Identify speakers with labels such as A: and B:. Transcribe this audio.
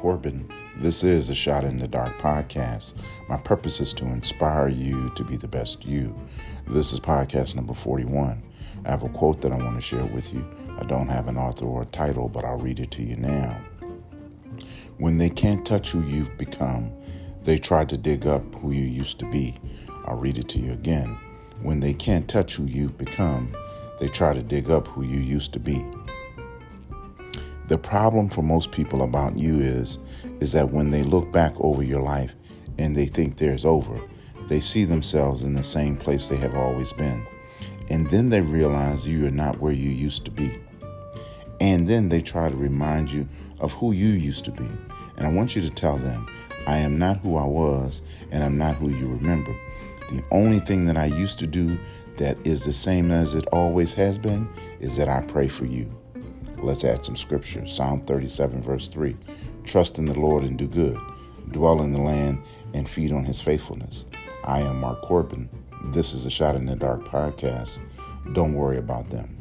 A: Corbin. This is a Shot in the Dark podcast. My purpose is to inspire you to be the best you. This is podcast number 41. I have a quote that I want to share with you. I don't have an author or a title, but I'll read it to you now. When they can't touch who you've become, they try to dig up who you used to be. I'll read it to you again. When they can't touch who you've become, they try to dig up who you used to be. The problem for most people about you is is that when they look back over your life and they think there's over, they see themselves in the same place they have always been. And then they realize you are not where you used to be. And then they try to remind you of who you used to be. And I want you to tell them, I am not who I was, and I'm not who you remember. The only thing that I used to do that is the same as it always has been is that I pray for you. Let's add some scripture. Psalm 37, verse 3. Trust in the Lord and do good. Dwell in the land and feed on his faithfulness. I am Mark Corbin. This is a Shot in the Dark podcast. Don't worry about them.